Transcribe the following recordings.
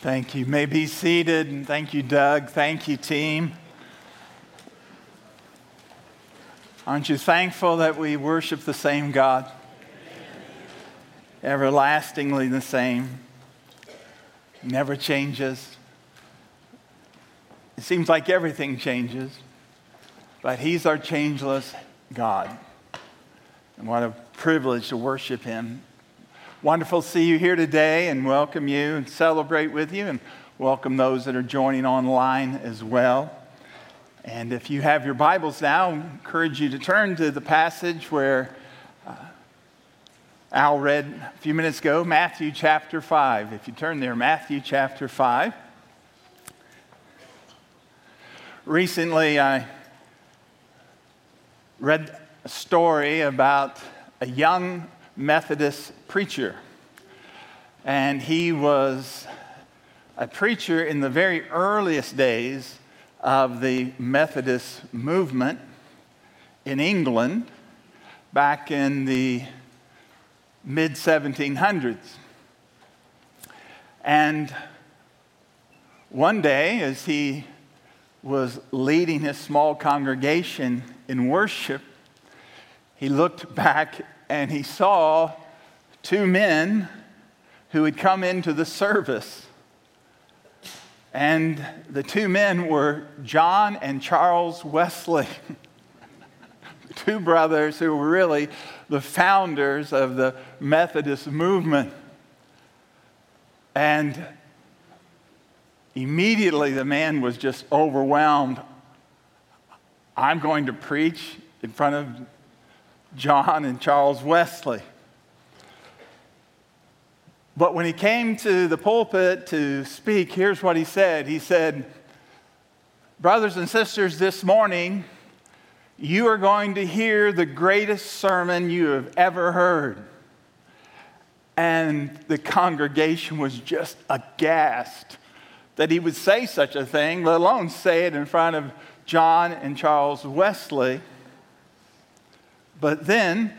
Thank you. May be seated. And thank you, Doug. Thank you, team. Aren't you thankful that we worship the same God? Everlastingly the same. Never changes. It seems like everything changes, but He's our changeless God. And what a privilege to worship Him Wonderful to see you here today and welcome you and celebrate with you and welcome those that are joining online as well. And if you have your Bibles now, I encourage you to turn to the passage where uh, Al read a few minutes ago, Matthew chapter 5. If you turn there, Matthew chapter 5. Recently, I read a story about a young Methodist preacher. And he was a preacher in the very earliest days of the Methodist movement in England back in the mid 1700s. And one day, as he was leading his small congregation in worship, he looked back and he saw two men who had come into the service. And the two men were John and Charles Wesley, two brothers who were really the founders of the Methodist movement. And immediately the man was just overwhelmed. I'm going to preach in front of John and Charles Wesley. But when he came to the pulpit to speak, here's what he said. He said, Brothers and sisters, this morning, you are going to hear the greatest sermon you have ever heard. And the congregation was just aghast that he would say such a thing, let alone say it in front of John and Charles Wesley. But then,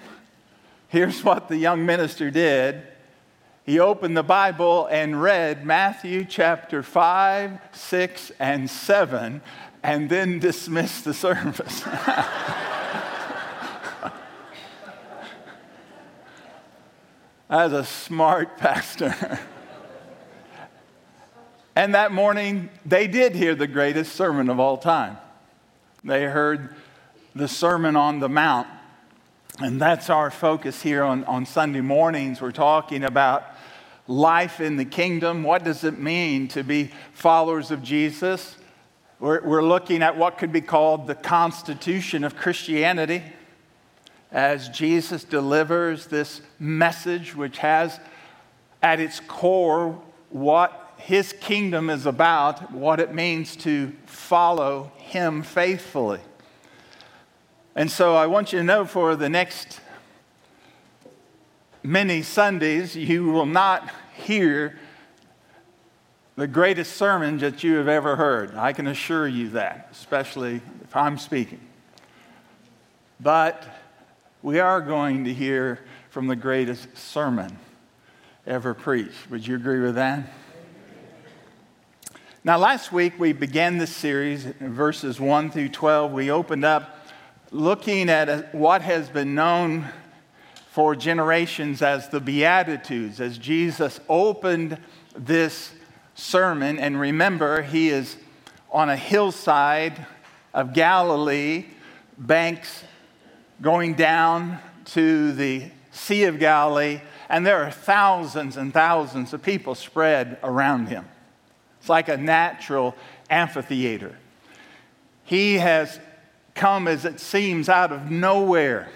here's what the young minister did. He opened the Bible and read Matthew chapter 5, 6, and 7, and then dismissed the service. As a smart pastor. and that morning, they did hear the greatest sermon of all time. They heard the Sermon on the Mount. And that's our focus here on, on Sunday mornings. We're talking about life in the kingdom. What does it mean to be followers of Jesus? We're, we're looking at what could be called the constitution of Christianity as Jesus delivers this message, which has at its core what his kingdom is about, what it means to follow him faithfully. And so I want you to know for the next many Sundays, you will not hear the greatest sermon that you have ever heard. I can assure you that, especially if I'm speaking. But we are going to hear from the greatest sermon ever preached. Would you agree with that? Now, last week we began this series verses 1 through 12. We opened up looking at what has been known for generations as the Beatitudes, as Jesus opened this sermon. And remember, he is on a hillside of Galilee, banks going down to the Sea of Galilee, and there are thousands and thousands of people spread around him. It's like a natural amphitheater. He has come, as it seems, out of nowhere,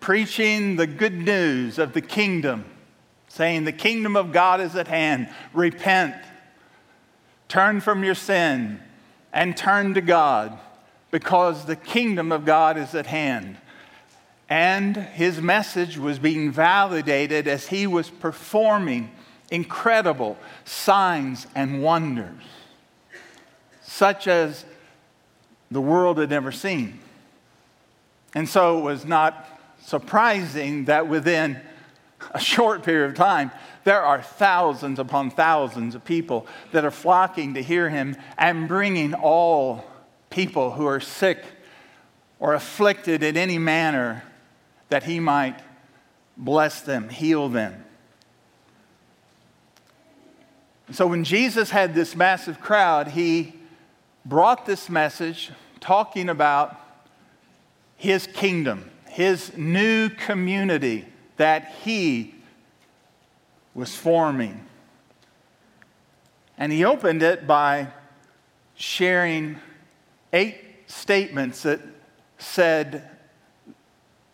preaching the good news of the kingdom, saying, The kingdom of God is at hand. Repent, turn from your sin, and turn to God, because the kingdom of God is at hand. And his message was being validated as he was performing incredible signs and wonders, such as the world had never seen. And so it was not surprising that within a short period of time, There are thousands upon thousands of people that are flocking to hear him and bringing all people who are sick or afflicted in any manner that he might bless them, heal them. So when Jesus had this massive crowd, he brought this message talking about his kingdom, his new community that he was forming. And he opened it by sharing eight statements that said,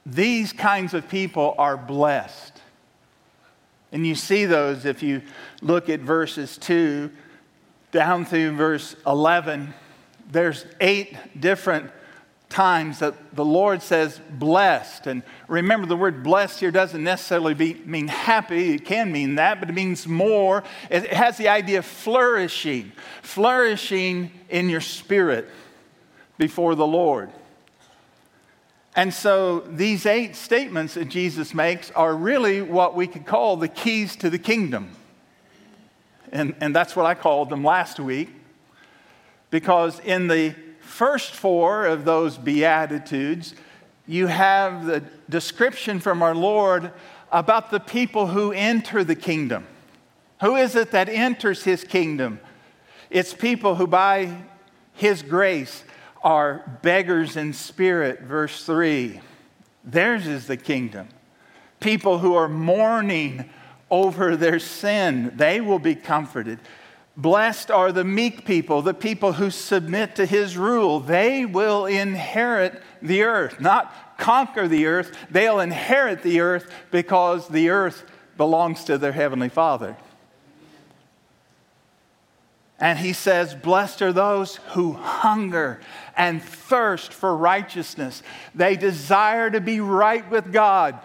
These kinds of people are blessed. And you see those if you look at verses 2 down through verse 11. There's eight different times that the Lord says blessed. And remember, the word blessed here doesn't necessarily be, mean happy. It can mean that, but it means more. It has the idea of flourishing, flourishing in your spirit before the Lord. And so these eight statements that Jesus makes are really what we could call the keys to the kingdom. And, and that's what I called them last week. Because in the first four of those Beatitudes, you have the description from our Lord about the people who enter the kingdom. Who is it that enters his kingdom? It's people who, by his grace, are beggars in spirit, verse 3. Theirs is the kingdom. People who are mourning over their sin, they will be comforted. Blessed are the meek people, the people who submit to his rule. They will inherit the earth, not conquer the earth. They'll inherit the earth because the earth belongs to their heavenly Father. And he says, Blessed are those who hunger and thirst for righteousness. They desire to be right with God,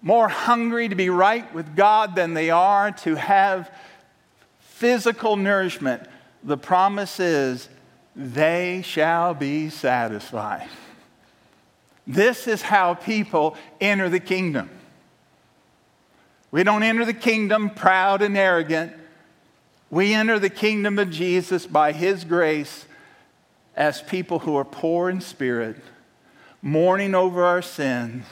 more hungry to be right with God than they are to have physical nourishment. The promise is, they shall be satisfied. This is how people enter the kingdom. We don't enter the kingdom proud and arrogant. We enter the kingdom of Jesus by His grace as people who are poor in spirit, mourning over our sins,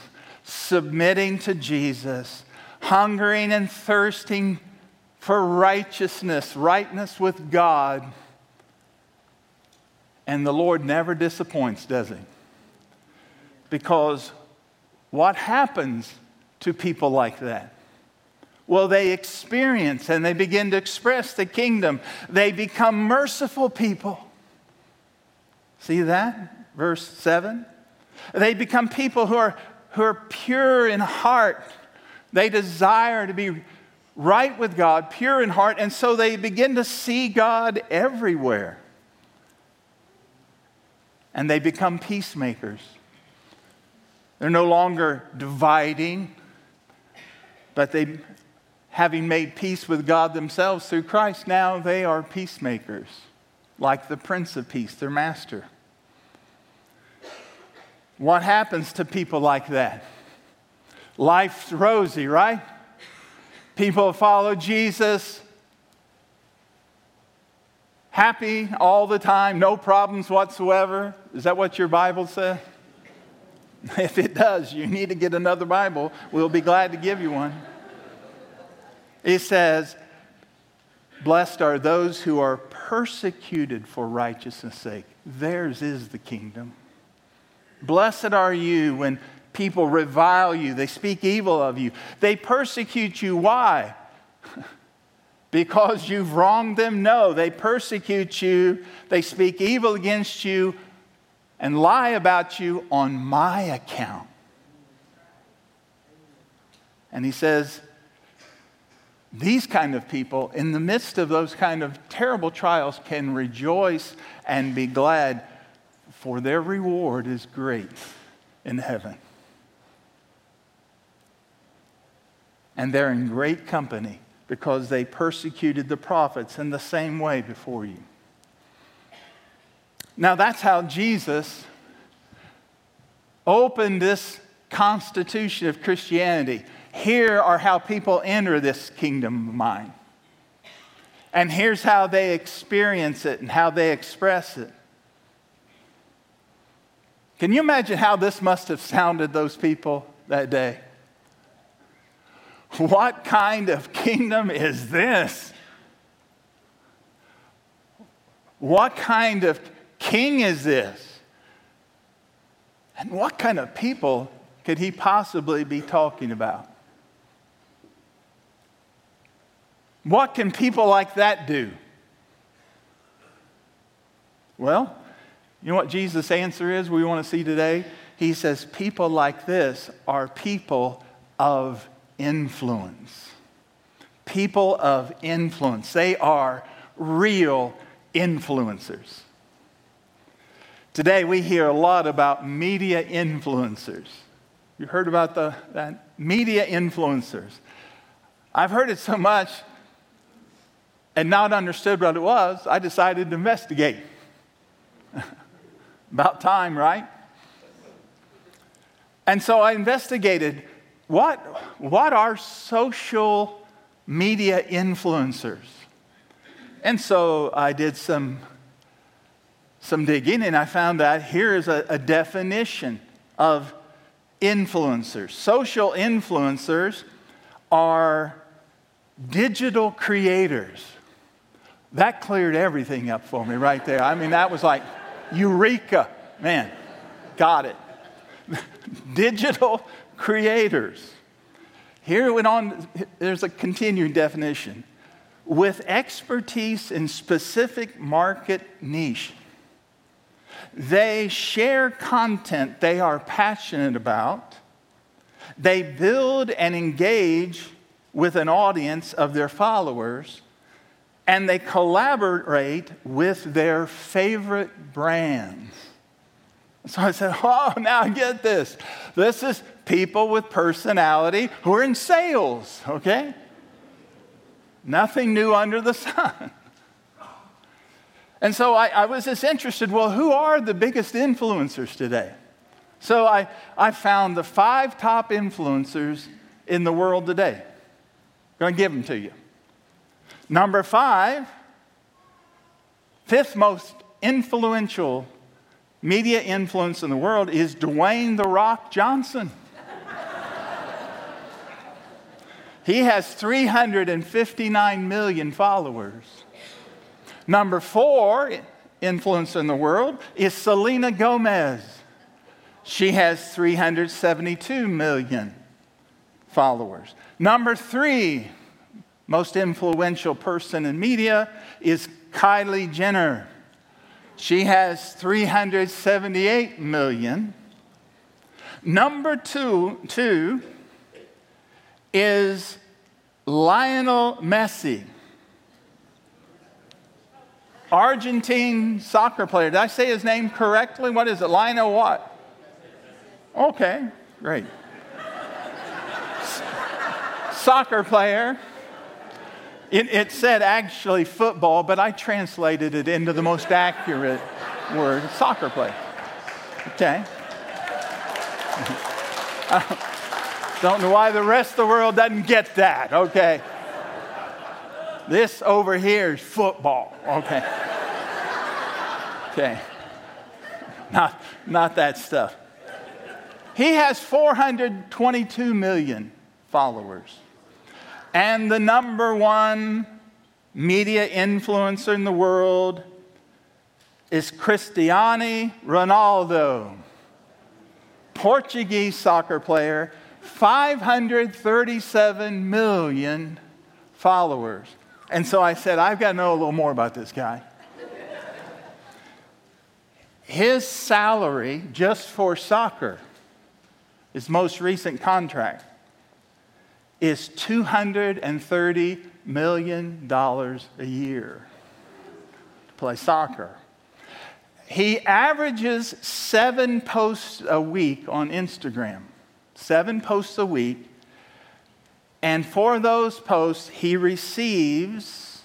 submitting to Jesus, hungering and thirsting for righteousness, rightness with God. And the Lord never disappoints, does He? Because what happens to people like that? Well, they experience and they begin to express the kingdom. They become merciful people. See that? Verse 7. They become people who are, who are pure in heart. They desire to be right with God, pure in heart, and so they begin to see God everywhere. And they become peacemakers. They're no longer dividing, but they having made peace with God themselves through Christ, now they are peacemakers, like the Prince of Peace, their master. What happens to people like that? Life's rosy, right? People follow Jesus, happy all the time, no problems whatsoever. Is that what your Bible says? If it does, you need to get another Bible. We'll be glad to give you one. It says, Blessed are those who are persecuted for righteousness' sake. Theirs is the kingdom. Blessed are you when people revile you, they speak evil of you, they persecute you. Why? because you've wronged them? No, they persecute you, they speak evil against you, and lie about you on my account. And he says, these kind of people, in the midst of those kind of terrible trials, can rejoice and be glad, for their reward is great in heaven. And they're in great company because they persecuted the prophets in the same way before you. Now, that's how Jesus opened this constitution of Christianity. here are how people enter this kingdom of mine. And here's how they experience it and how they express it. Can you imagine how this must have sounded those people that day? What kind of kingdom is this? What kind of king is this? And what kind of people could he possibly be talking about? What can people like that do? Well, you know what Jesus' answer is we want to see today? He says, People like this are people of influence. People of influence. They are real influencers. Today we hear a lot about media influencers. You heard about the that media influencers. I've heard it so much and not understood what it was, I decided to investigate. About time, right? And so I investigated what, what are social media influencers? And so I did some, some digging and I found that here is a, a definition of influencers. Social influencers are digital creators. That cleared everything up for me right there. I mean, that was like, Eureka. Man, got it. Digital creators. Here it went on, there's a continuing definition. With expertise in specific market niche. They share content they are passionate about. They build and engage with an audience of their followers and they collaborate with their favorite brands. So I said, Oh, now I get this. This is people with personality who are in sales, okay? Nothing new under the sun. And so I, I, was just interested well, who are the biggest influencers today? So I, I found the five top influencers in the world today. I'm going to give them to you. Number five, fifth most influential media influence in the world is Dwayne The Rock Johnson. He has 359 million followers. Number four influence in the world is Selena Gomez. She has 372 million followers. Number three, most influential person in media is Kylie Jenner. She has 378 million. Number two, two is Lionel Messi. Argentine soccer player. Did I say his name correctly? What is it? Lionel what? Okay, great. soccer player. It, it, said actually football, but I translated it into the most accurate word soccer player. Okay? don't know why the rest of the world doesn't get that, okay? This over here is football, okay? Okay. Not, not that stuff. He has 422 million followers and the number one media influencer in the world is Cristiano Ronaldo, Portuguese soccer player, 537 million followers. And so I said, I've got to know a little more about this guy. His salary just for soccer, his most recent contract, is $230 million a year to play soccer. He averages seven posts a week on Instagram, seven posts a week. And for those posts, he receives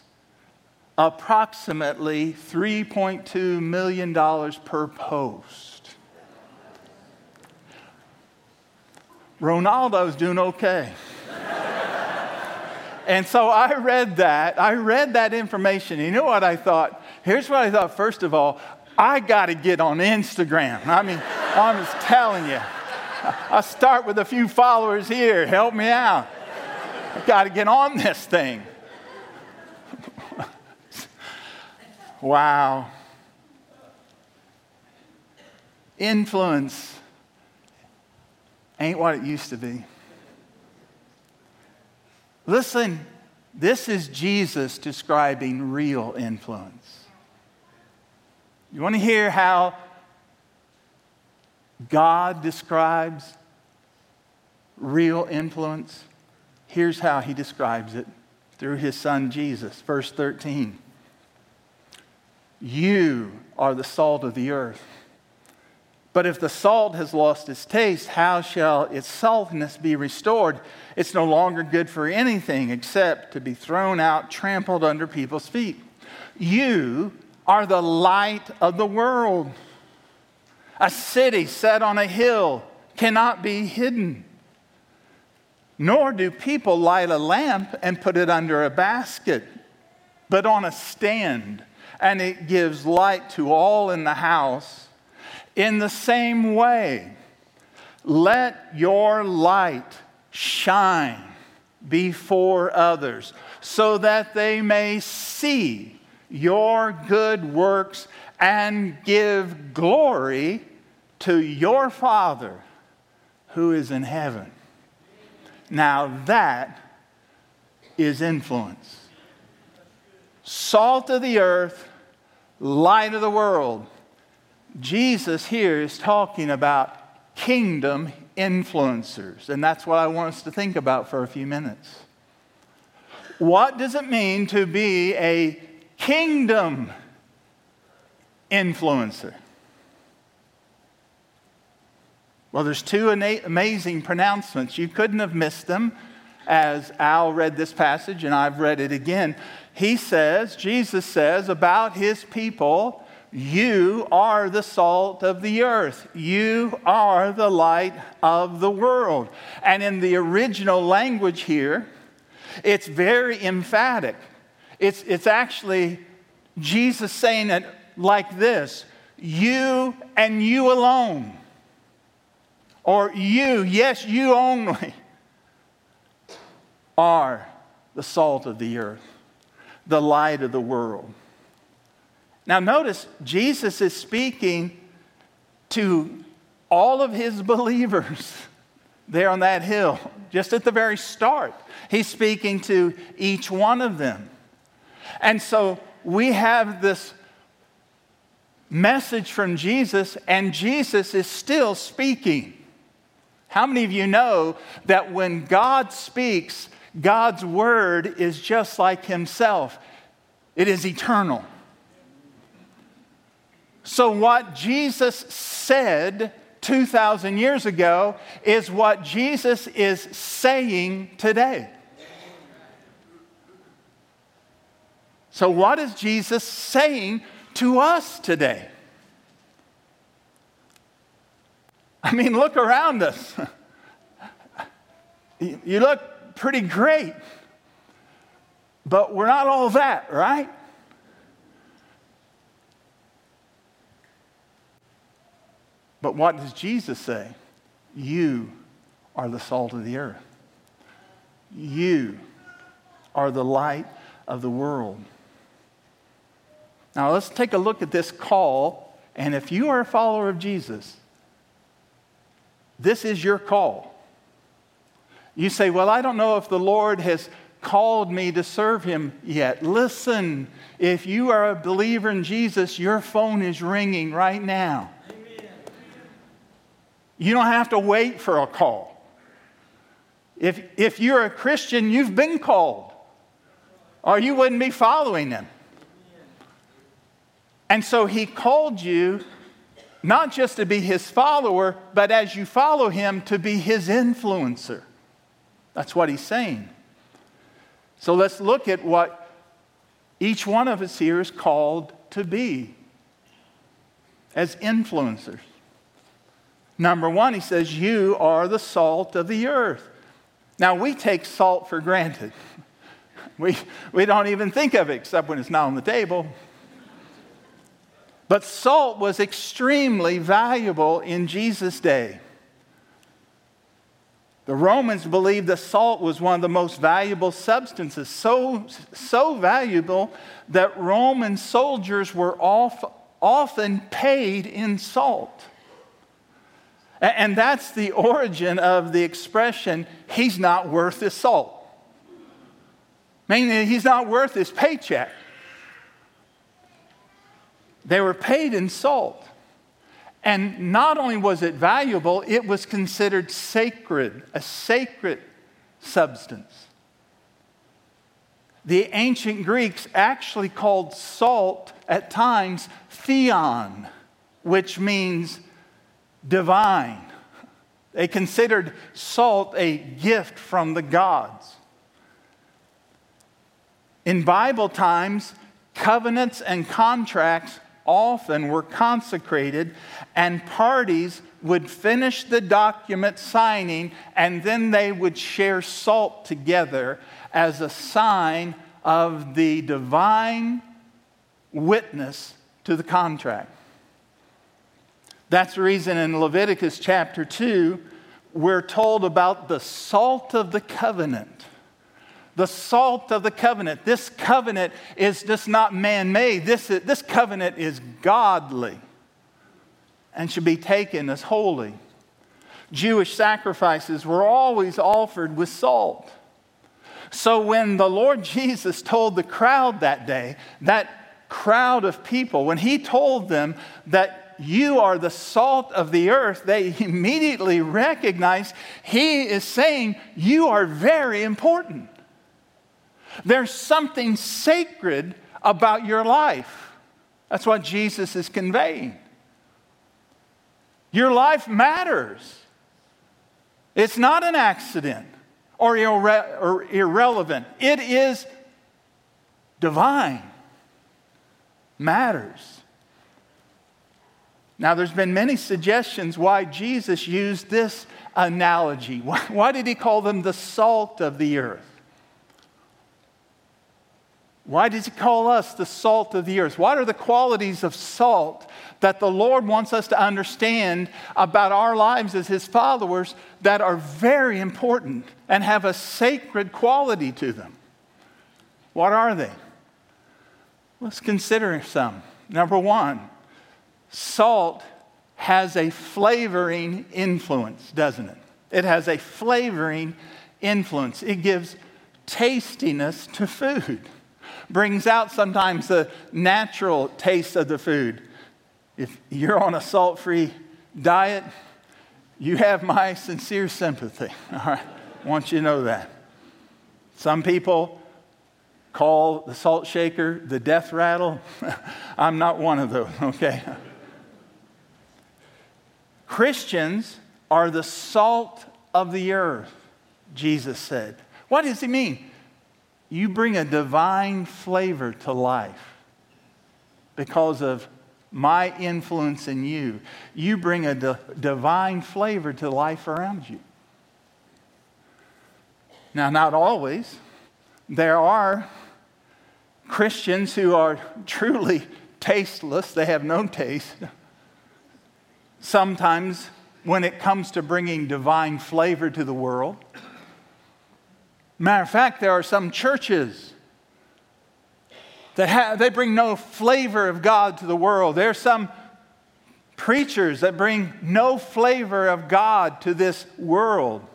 approximately $3.2 million per post. Ronaldo's doing okay. And so I read that. I read that information. You know what I thought? Here's what I thought. First of all, I got to get on Instagram. I mean, I'm just telling you. I'll start with a few followers here. Help me out. I got to get on this thing. wow. Influence ain't what it used to be. Listen, this is Jesus describing real influence. You want to hear how God describes real influence? Here's how he describes it through his son Jesus. Verse 13 You are the salt of the earth. But if the salt has lost its taste, how shall its saltiness be restored? It's no longer good for anything except to be thrown out, trampled under people's feet. You are the light of the world. A city set on a hill cannot be hidden. Nor do people light a lamp and put it under a basket, but on a stand, and it gives light to all in the house. In the same way, let your light shine before others so that they may see your good works and give glory to your Father who is in heaven. Now that is influence. Salt of the earth, light of the world. Jesus here is talking about kingdom influencers, and that's what I want us to think about for a few minutes. What does it mean to be a kingdom influencer? Well, there's two amazing pronouncements. You couldn't have missed them as Al read this passage, and I've read it again. He says, Jesus says about his people, You are the salt of the earth, you are the light of the world. And in the original language here, it's very emphatic. It's, it's actually Jesus saying it like this You and you alone or you, yes, you only, are the salt of the earth, the light of the world. Now, notice Jesus is speaking to all of his believers there on that hill, just at the very start. He's speaking to each one of them. And so we have this message from Jesus, and Jesus is still speaking. How many of you know that when God speaks, God's word is just like himself? It is eternal. So, what Jesus said 2,000 years ago is what Jesus is saying today. So, what is Jesus saying to us today? I mean, look around us. you look pretty great, but we're not all that, right? But what does Jesus say? You are the salt of the earth. You are the light of the world. Now, let's take a look at this call. And if you are a follower of Jesus, this is your call. You say, Well, I don't know if the Lord has called me to serve him yet. Listen, if you are a believer in Jesus, your phone is ringing right now. Amen. You don't have to wait for a call. If, if you're a Christian, you've been called, or you wouldn't be following him. And so he called you not just to be his follower, but as you follow him, to be his influencer. That's what he's saying. So let's look at what each one of us here is called to be as influencers. Number one, he says, You are the salt of the earth. Now, we take salt for granted. We, we don't even think of it except when it's not on the table. But salt was extremely valuable in Jesus' day. The Romans believed that salt was one of the most valuable substances, so, so valuable that Roman soldiers were off, often paid in salt. And that's the origin of the expression, he's not worth his salt. Meaning he's not worth his paycheck. They were paid in salt. And not only was it valuable, it was considered sacred, a sacred substance. The ancient Greeks actually called salt at times theon, which means divine. They considered salt a gift from the gods. In Bible times, covenants and contracts often were consecrated, and parties would finish the document signing, and then they would share salt together as a sign of the divine witness to the contract. That's the reason in Leviticus chapter 2, we're told about the salt of the covenant the salt of the covenant. This covenant is just not man made, this, this covenant is godly and should be taken as holy. Jewish sacrifices were always offered with salt. So when the Lord Jesus told the crowd that day, that crowd of people, when he told them that you are the salt of the earth, they immediately recognized he is saying, You are very important. There's something sacred about your life. That's what Jesus is conveying. Your life matters. It's not an accident or, irre- or irrelevant, it is divine, matters. Now, there's been many suggestions why Jesus used this analogy. Why, why did he call them the salt of the earth? Why does he call us the salt of the earth? What are the qualities of salt that the Lord wants us to understand about our lives as his followers that are very important and have a sacred quality to them? What are they? Let's consider some. Number one, salt has a flavoring influence, doesn't it? It has a flavoring influence. It gives tastiness to food brings out sometimes the natural taste of the food. If you're on a salt free diet, you have my sincere sympathy. All right, I want you to know that. Some people call the salt shaker the death rattle. I'm not one of those, okay? Christians are the salt of the earth, Jesus said. What does he mean? You bring a divine flavor to life because of my influence in you. You bring a divine flavor to life around you. Now, not always. There are Christians who are truly tasteless, they have no taste. Sometimes, when it comes to bringing divine flavor to the world, Matter of fact, there are some churches that have, they bring no flavor of God to the world. There are some preachers that bring no flavor of God to this world.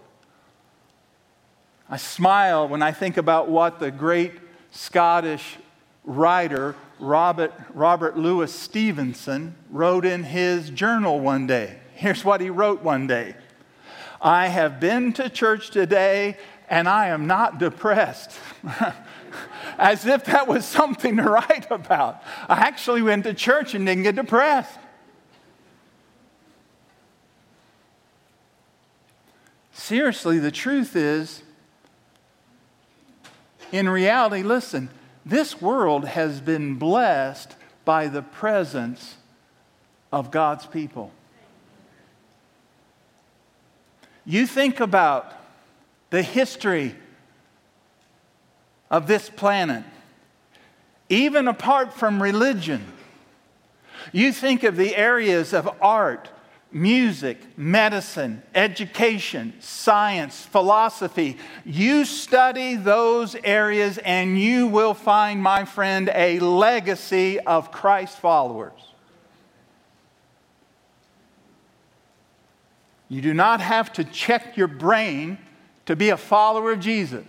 I smile when I think about what the great Scottish writer Robert, Robert Louis Stevenson wrote in his journal one day. Here's what he wrote one day I have been to church today and I am not depressed. As if that was something to write about. I actually went to church and didn't get depressed. Seriously, the truth is, in reality, listen, this world has been blessed by the presence of God's people. You think about the history of this planet, even apart from religion. You think of the areas of art, music, medicine, education, science, philosophy. You study those areas and you will find, my friend, a legacy of Christ followers. You do not have to check your brain to be a follower of Jesus.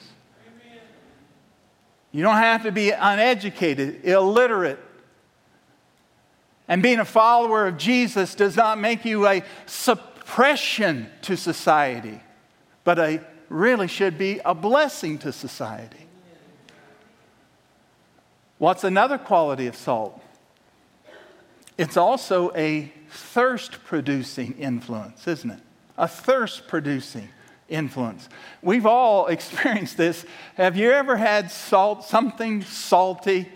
You don't have to be uneducated, illiterate. And being a follower of Jesus does not make you a suppression to society, but a really should be a blessing to society. What's another quality of salt? It's also a thirst producing influence, isn't it? A thirst producing influence. We've all experienced this. Have you ever had salt, something salty?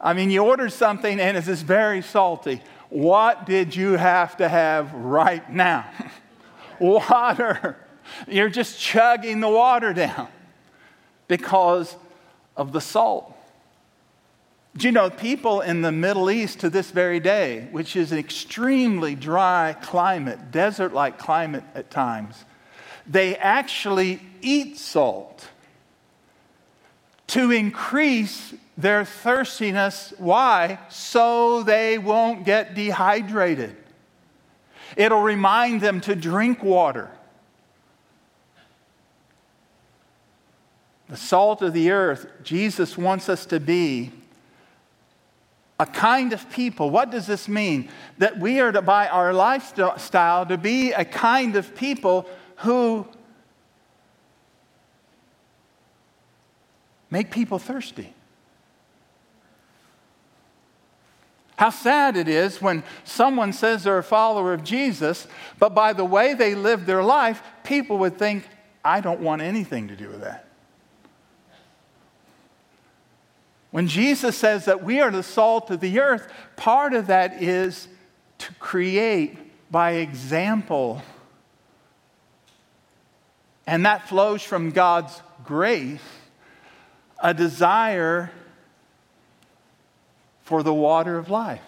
I mean, you ordered something and it's very salty. What did you have to have right now? water. You're just chugging the water down because of the salt. Do you know people in the Middle East to this very day, which is an extremely dry climate, desert like climate at times, they actually eat salt to increase their thirstiness. Why? So they won't get dehydrated. It'll remind them to drink water. The salt of the earth, Jesus wants us to be a kind of people. What does this mean? That we are to, by our lifestyle, to be a kind of people who make people thirsty. How sad it is when someone says they're a follower of Jesus, but by the way they live their life, people would think, I don't want anything to do with that. When Jesus says that we are the salt of the earth, part of that is to create by example. And that flows from God's grace, a desire for the water of life.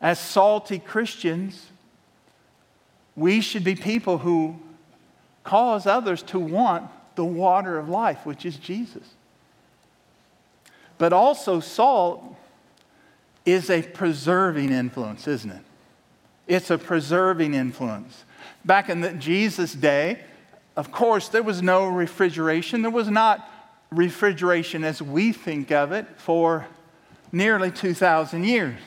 As salty Christians, we should be people who cause others to want the water of life, which is Jesus. But also, salt is a preserving influence, isn't it? It's a preserving influence. Back in the Jesus day, of course, there was no refrigeration. There was not refrigeration as we think of it for nearly 2,000 years.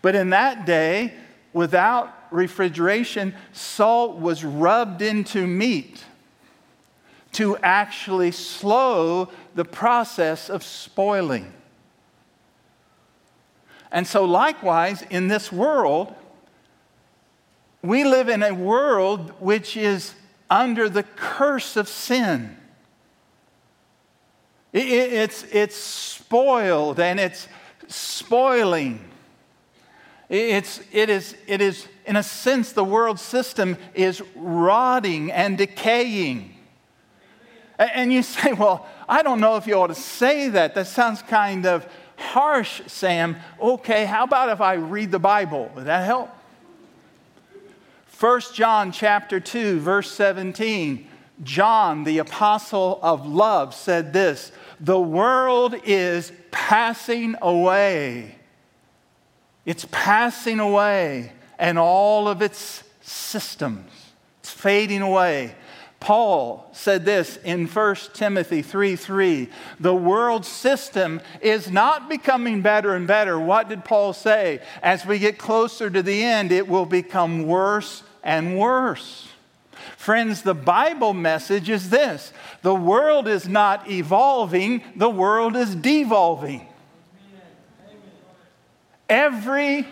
But in that day, without refrigeration, salt was rubbed into meat to actually slow the process of spoiling. And so, likewise, in this world, we live in a world which is under the curse of sin. It's, it's spoiled and it's spoiling. It's, it, is, it is, in a sense, the world system is rotting and decaying. And you say, well, I don't know if you ought to say that. That sounds kind of harsh, Sam. Okay, how about if I read the Bible? Would that help? 1 John chapter 2 verse 17. John, the apostle of love, said this, "The world is passing away. It's passing away and all of its systems. It's fading away." Paul said this in 1 Timothy 3 3. The world system is not becoming better and better. What did Paul say? As we get closer to the end, it will become worse and worse. Friends, the Bible message is this the world is not evolving, the world is devolving. Every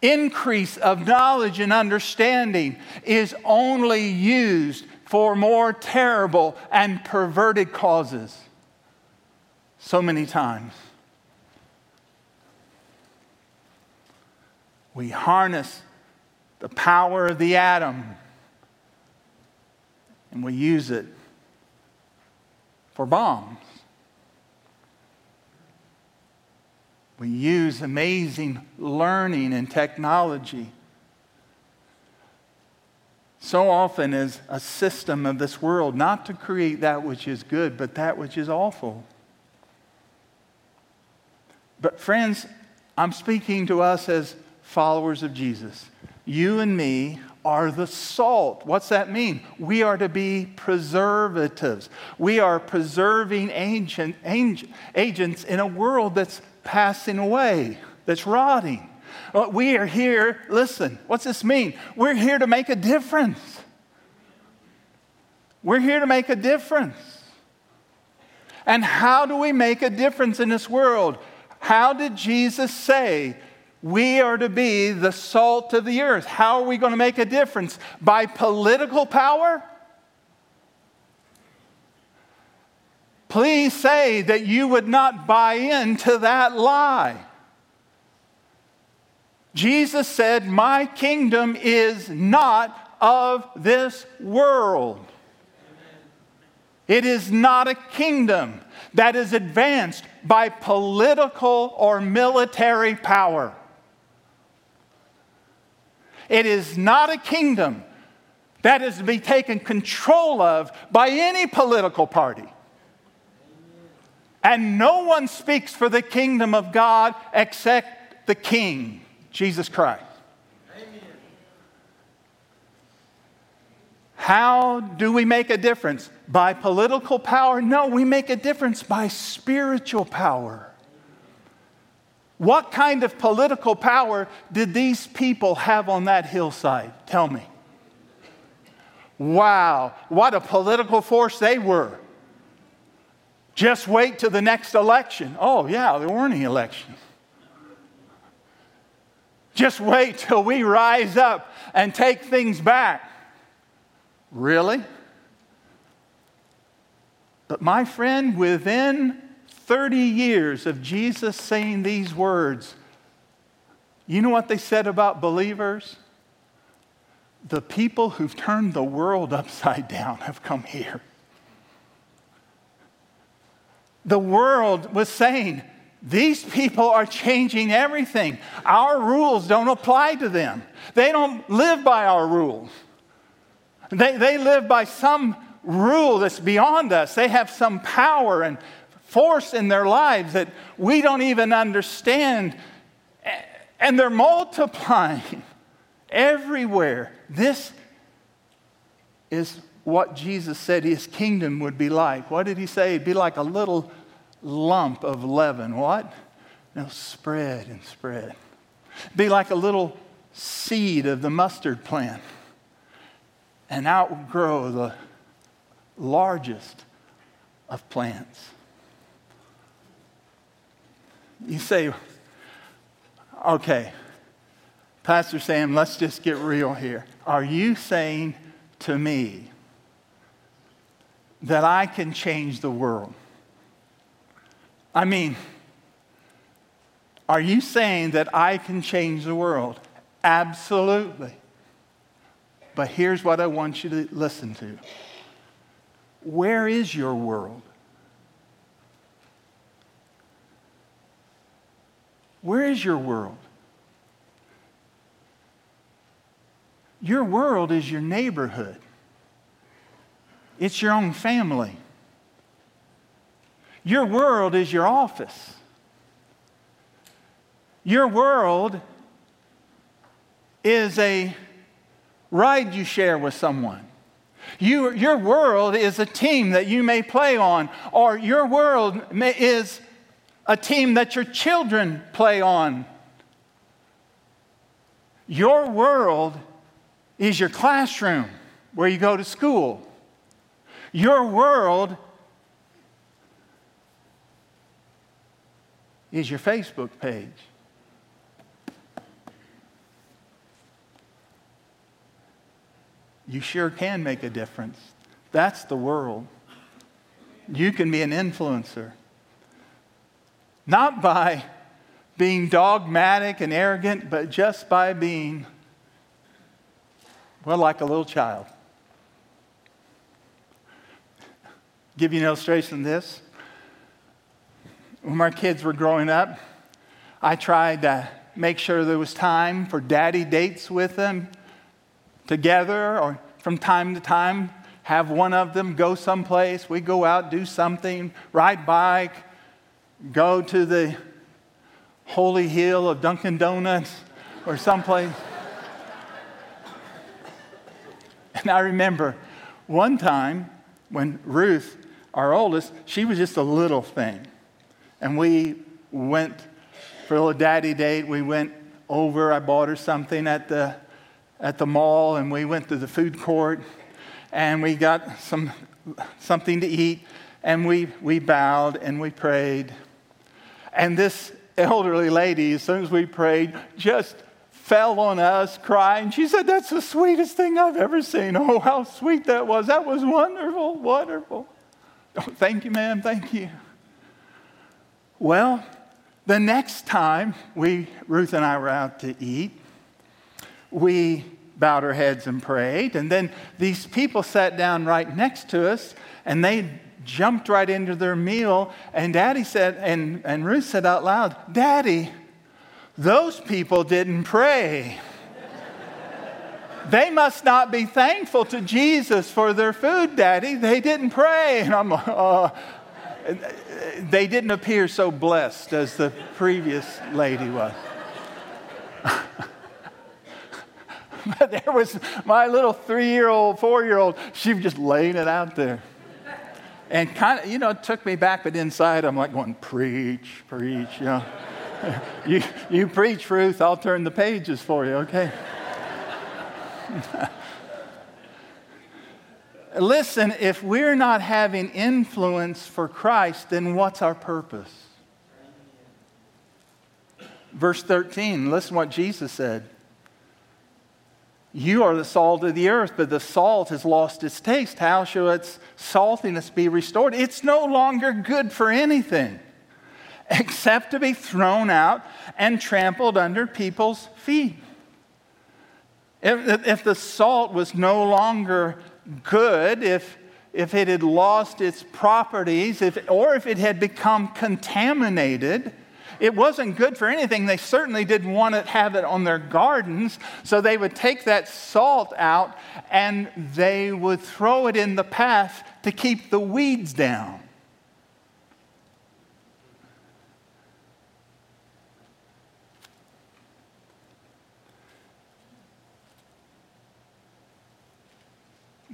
increase of knowledge and understanding is only used for more terrible and perverted causes. So many times. We harness the power of the atom and we use it for bombs. We use amazing learning and technology so often as a system of this world, not to create that which is good, but that which is awful. But, friends, I'm speaking to us as followers of Jesus. You and me are the salt. What's that mean? We are to be preservatives. We are preserving ancient, agents in a world that's passing away, that's rotting. Uh, we are here, listen, what's this mean? We're here to make a difference. We're here to make a difference. And how do we make a difference in this world? How did Jesus say we are to be the salt of the earth? How are we going to make a difference? By political power? Please say that you would not buy into that lie. Jesus said, My kingdom is not of this world. It is not a kingdom that is advanced by political or military power. It is not a kingdom that is to be taken control of by any political party. And no one speaks for the kingdom of God except the king. Jesus Christ. Amen. How do we make a difference? By political power? No, we make a difference by spiritual power. What kind of political power did these people have on that hillside? Tell me. Wow, what a political force they were. Just wait till the next election. Oh, yeah, there weren't any elections. Just wait till we rise up and take things back. Really? But my friend, within 30 years of Jesus saying these words, you know what they said about believers? The people who've turned the world upside down have come here. The world was saying, these people are changing everything. Our rules don't apply to them. They don't live by our rules. They, they live by some rule that's beyond us. They have some power and force in their lives that we don't even understand. And they're multiplying everywhere. This is what Jesus said his kingdom would be like. What did he say? It'd be like a little lump of leaven. What? It'll spread and spread. Be like a little seed of the mustard plant and outgrow the largest of plants. You say, okay, Pastor Sam, let's just get real here. Are you saying to me that I can change the world? I mean, are you saying that I can change the world? Absolutely. But here's what I want you to listen to Where is your world? Where is your world? Your world is your neighborhood. It's your own family. Your world is your office. Your world is a ride you share with someone. You, your world is a team that you may play on, or your world may, is a team that your children play on. Your world is your classroom where you go to school. Your world is your Facebook page. You sure can make a difference. That's the world. You can be an influencer. Not by being dogmatic and arrogant, but just by being, well, like a little child. Give you an illustration of this. When my kids were growing up, I tried to make sure there was time for daddy dates with them together, or from time to time, have one of them go someplace. We go out, do something, ride bike, go to the holy hill of Dunkin' Donuts or someplace. and I remember one time when Ruth, our oldest, she was just a little thing. And we went for a little daddy date. We went over, I bought her something at the, at the mall, and we went to the food court and we got some, something to eat. And we, we bowed and we prayed. And this elderly lady, as soon as we prayed, just fell on us crying. She said, That's the sweetest thing I've ever seen. Oh, how sweet that was. That was wonderful, wonderful. Oh, thank you, ma'am. Thank you. Well, the next time we, Ruth and I were out to eat, we bowed our heads and prayed. And then these people sat down right next to us and they jumped right into their meal. And Daddy said, and, and Ruth said out loud, Daddy, those people didn't pray. they must not be thankful to Jesus for their food, Daddy. They didn't pray. And I'm, like uh, they didn't appear so blessed as the previous lady was. but there was my little three year old, four year old, she was just laying it out there and kind of, you know, took me back, but inside I'm like going, preach, preach, you know. you, you preach, Ruth, I'll turn the pages for you, okay? Listen, if we're not having influence for Christ, then what's our purpose? Verse 13, listen what Jesus said. You are the salt of the earth, but the salt has lost its taste. How shall its saltiness be restored? It's no longer good for anything except to be thrown out and trampled under people's feet. If, if the salt was no longer good, if, if it had lost its properties, if, or if it had become contaminated, it wasn't good for anything. They certainly didn't want to have it on their gardens, so they would take that salt out and they would throw it in the path to keep the weeds down.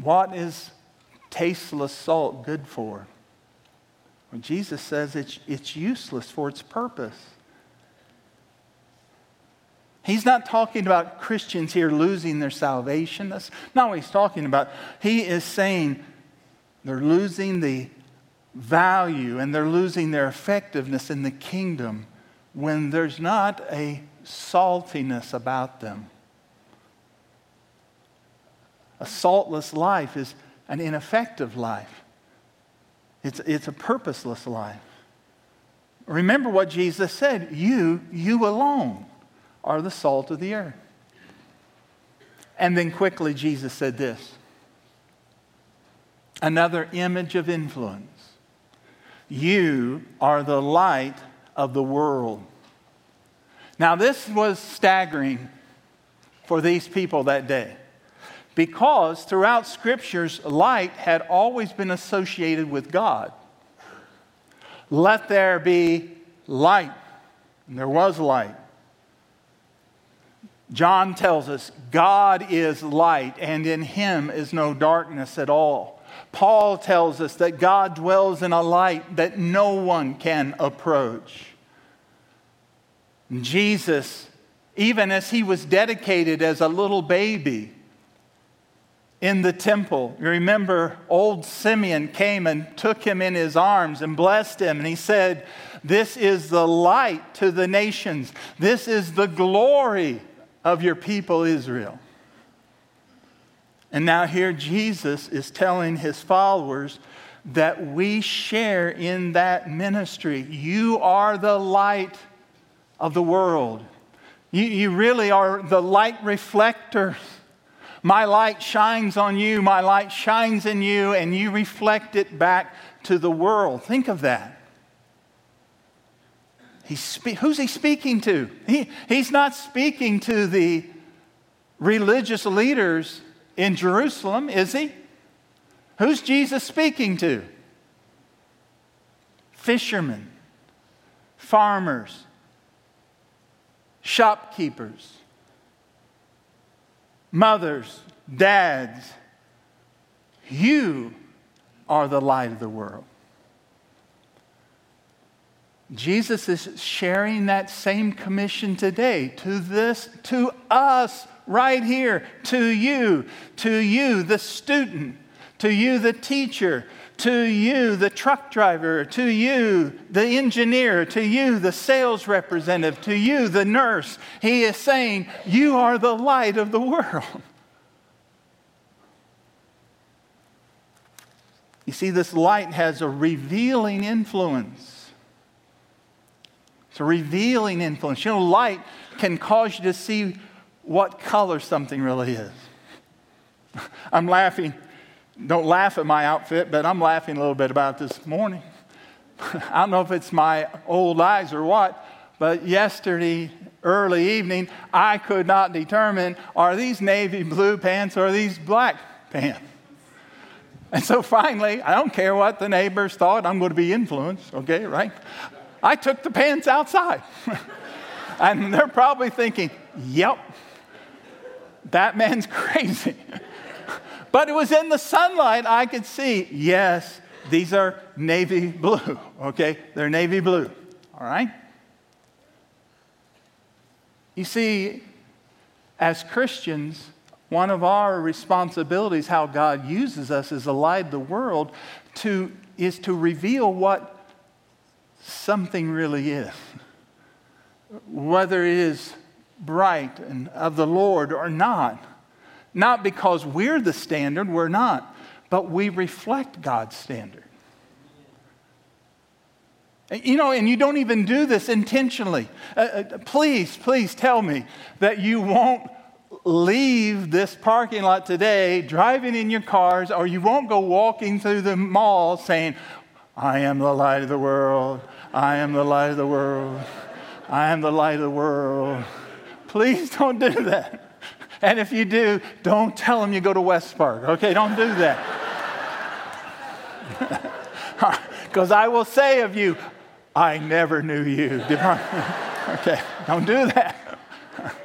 What is tasteless salt good for? Well, Jesus says it's, it's useless for its purpose. He's not talking about Christians here losing their salvation. That's not what he's talking about. He is saying they're losing the value and they're losing their effectiveness in the kingdom when there's not a saltiness about them. A saltless life is an ineffective life. It's, it's a purposeless life. Remember what Jesus said you, you alone, are the salt of the earth. And then quickly, Jesus said this another image of influence. You are the light of the world. Now, this was staggering for these people that day because throughout scriptures, light had always been associated with God. Let there be light. And there was light. John tells us God is light, and in him is no darkness at all. Paul tells us that God dwells in a light that no one can approach. Jesus, even as he was dedicated as a little baby, in the temple. You remember, old Simeon came and took him in his arms and blessed him, and he said, This is the light to the nations, this is the glory of your people, Israel. And now, here Jesus is telling his followers that we share in that ministry. You are the light of the world. You, you really are the light reflectors my light shines on you, my light shines in you, and you reflect it back to the world. Think of that. He's spe- who's he speaking to? He, he's not speaking to the religious leaders in Jerusalem, is he? Who's Jesus speaking to? Fishermen, farmers, shopkeepers, mothers, dads. You are the light of the world. Jesus is sharing that same commission today to this, to us right here, to you, to you, the student, to you, the teacher, to you, the truck driver, to you, the engineer, to you, the sales representative, to you, the nurse. He is saying, You are the light of the world. You see, this light has a revealing influence. It's a revealing influence. You know, light can cause you to see what color something really is. I'm laughing. Don't laugh at my outfit, but I'm laughing a little bit about this morning. I don't know if it's my old eyes or what, but yesterday, early evening, I could not determine are these navy blue pants or these black pants? And so finally, I don't care what the neighbors thought, I'm going to be influenced, okay, right? I took the pants outside. and they're probably thinking, yep, that man's crazy. But it was in the sunlight I could see, yes, these are navy blue, okay? They're navy blue, all right? You see, as Christians, one of our responsibilities, how God uses us as a light the world, to, is to reveal what something really is. Whether it is bright and of the Lord or not. Not because we're the standard, we're not, but we reflect God's standard. You know, and you don't even do this intentionally. Uh, uh, please, please tell me that you won't leave this parking lot today driving in your cars, or you won't go walking through the mall saying, I am the light of the world. I am the light of the world. I am the light of the world. Please don't do that. And if you do, don't tell them you go to West Park. Okay, don't do that. Because I will say of you, I never knew you. okay, don't do that.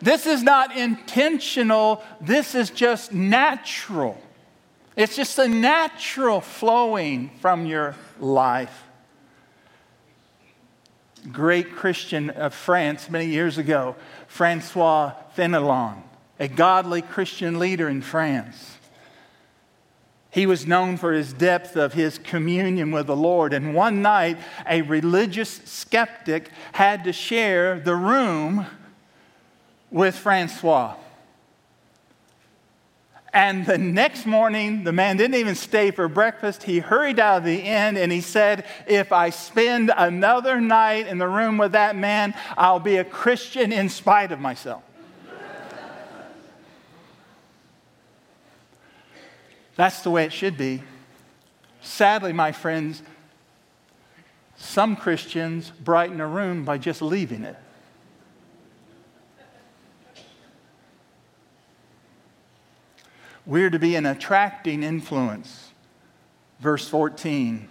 This is not intentional, this is just natural. It's just a natural flowing from your life. Great Christian of France many years ago, Francois Fenelon, a godly Christian leader in France. He was known for his depth of his communion with the Lord. And one night, a religious skeptic had to share the room with Francois. And the next morning, the man didn't even stay for breakfast. He hurried out of the inn and he said, If I spend another night in the room with that man, I'll be a Christian in spite of myself. That's the way it should be. Sadly, my friends, some Christians brighten a room by just leaving it. We're to be an attracting influence. Verse 14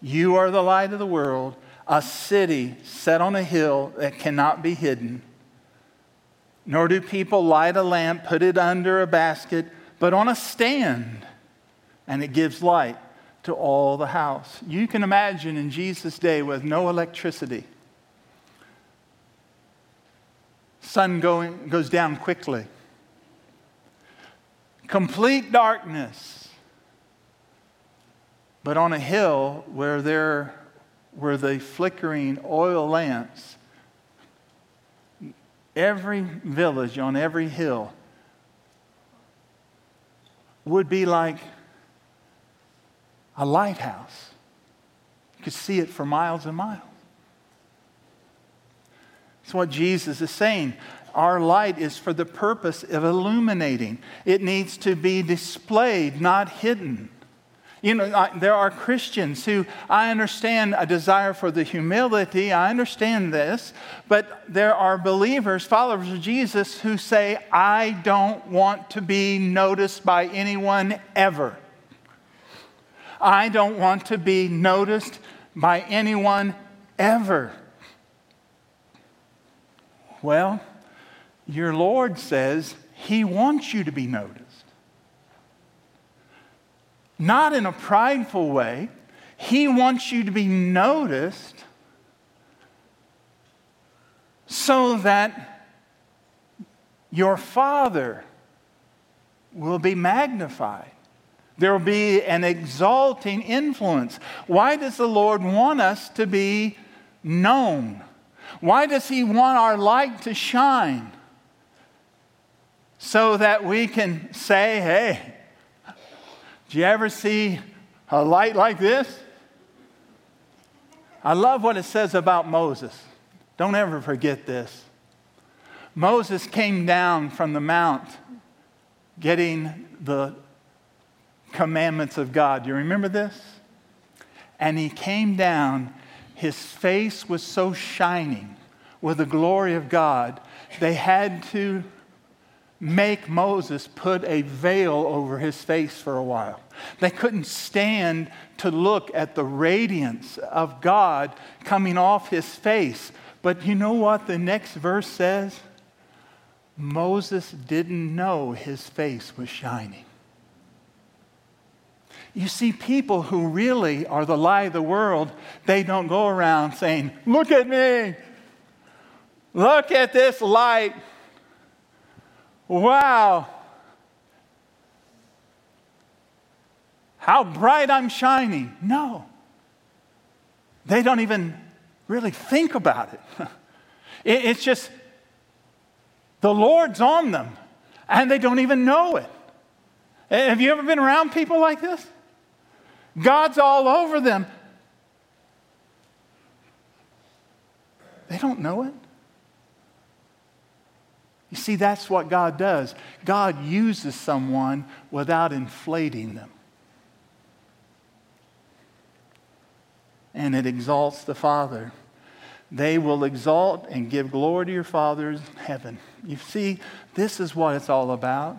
You are the light of the world, a city set on a hill that cannot be hidden. Nor do people light a lamp, put it under a basket, but on a stand, and it gives light to all the house. You can imagine in Jesus' day with no electricity, sun going, goes down quickly complete darkness. But on a hill where there were the flickering oil lamps, every village on every hill would be like a lighthouse. You could see it for miles and miles. That's what Jesus is saying our light is for the purpose of illuminating. It needs to be displayed, not hidden. You know, there are Christians who I understand a desire for the humility. I understand this. But there are believers, followers of Jesus, who say, I don't want to be noticed by anyone ever. I don't want to be noticed by anyone ever. Well, your Lord says He wants you to be noticed not in a prideful way. He wants you to be noticed so that your Father will be magnified. There will be an exalting influence. Why does the Lord want us to be known? Why does He want our light to shine? So that we can say, hey, do you ever see a light like this? I love what it says about Moses. Don't ever forget this. Moses came down from the mount getting the commandments of God. Do you remember this? And he came down, his face was so shining with the glory of God, they had to make Moses put a veil over his face for a while. They couldn't stand to look at the radiance of God coming off his face. But you know what the next verse says? Moses didn't know his face was shining. You see, people who really are the light of the world, they don't go around saying, Look at me. Look at this light. Wow. How bright I'm shining. No. They don't even really think about it. It's just the Lord's on them and they don't even know it. Have you ever been around people like this? God's all over them. They don't know it. You see, that's what God does. God uses someone without inflating them. And it exalts the Father. They will exalt and give glory to your Father in heaven. You see, this is what it's all about.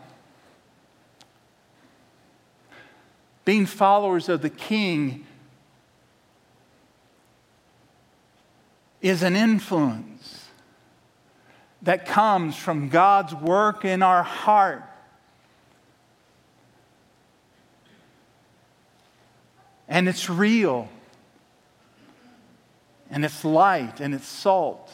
Being followers of the King is an influence that comes from God's work in our heart. And it's real. And it's light and it's salt.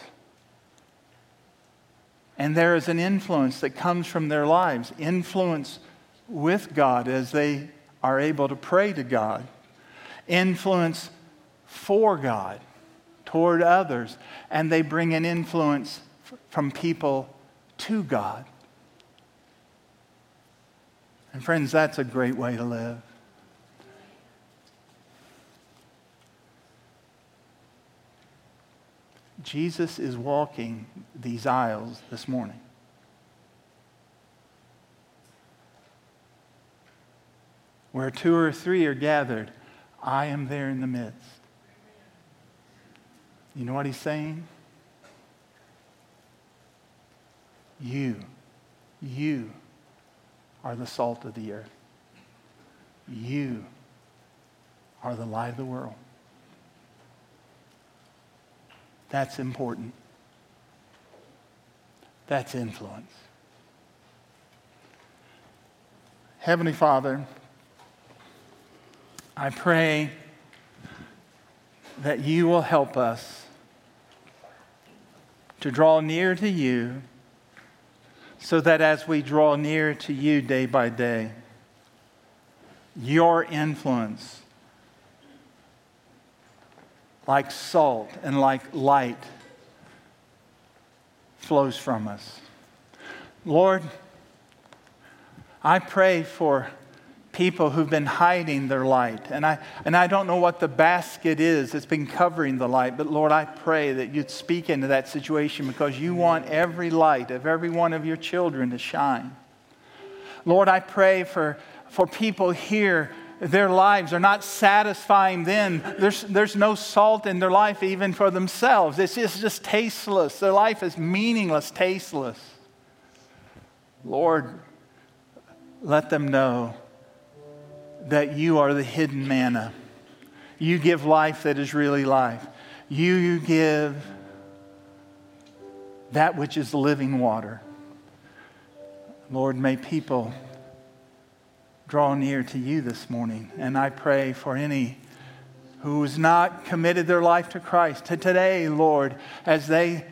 And there is an influence that comes from their lives influence with God as they are able to pray to God, influence for God toward others, and they bring an influence from people to God. And friends, that's a great way to live. Jesus is walking these aisles this morning. Where two or three are gathered, I am there in the midst. You know what he's saying? You, you are the salt of the earth. You are the light of the world. That's important. That's influence. Heavenly Father, I pray that you will help us to draw near to you so that as we draw near to you day by day, your influence, like salt and like light, flows from us. Lord, I pray for people who've been hiding their light. And I, and I don't know what the basket is that's been covering the light, but Lord, I pray that you'd speak into that situation because you want every light of every one of your children to shine. Lord, I pray for, for people here their lives are not satisfying them. There's, there's no salt in their life even for themselves. It's just, just tasteless. Their life is meaningless, tasteless. Lord, let them know that you are the hidden manna. You give life that is really life. You, you give that which is living water. Lord, may people draw near to you this morning. And I pray for any who has not committed their life to Christ to today, Lord, as they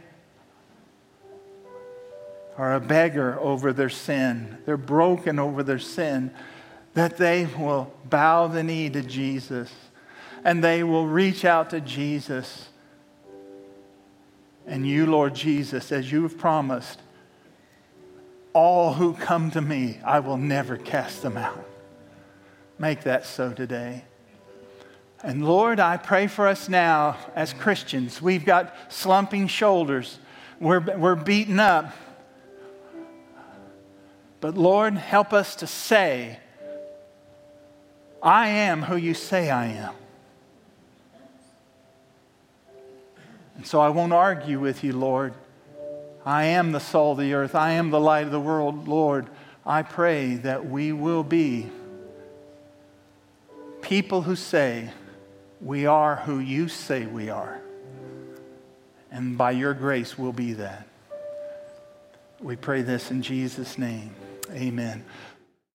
are a beggar over their sin, they're broken over their sin, that they will bow the knee to Jesus and they will reach out to Jesus. And you, Lord Jesus, as you have promised, all who come to me, I will never cast them out. Make that so today. And Lord, I pray for us now as Christians. We've got slumping shoulders, we're, we're beaten up. But Lord, help us to say, I am who you say I am. And so I won't argue with you, Lord. I am the salt of the earth. I am the light of the world. Lord, I pray that we will be people who say, We are who you say we are. And by your grace, we'll be that. We pray this in Jesus' name. Amen.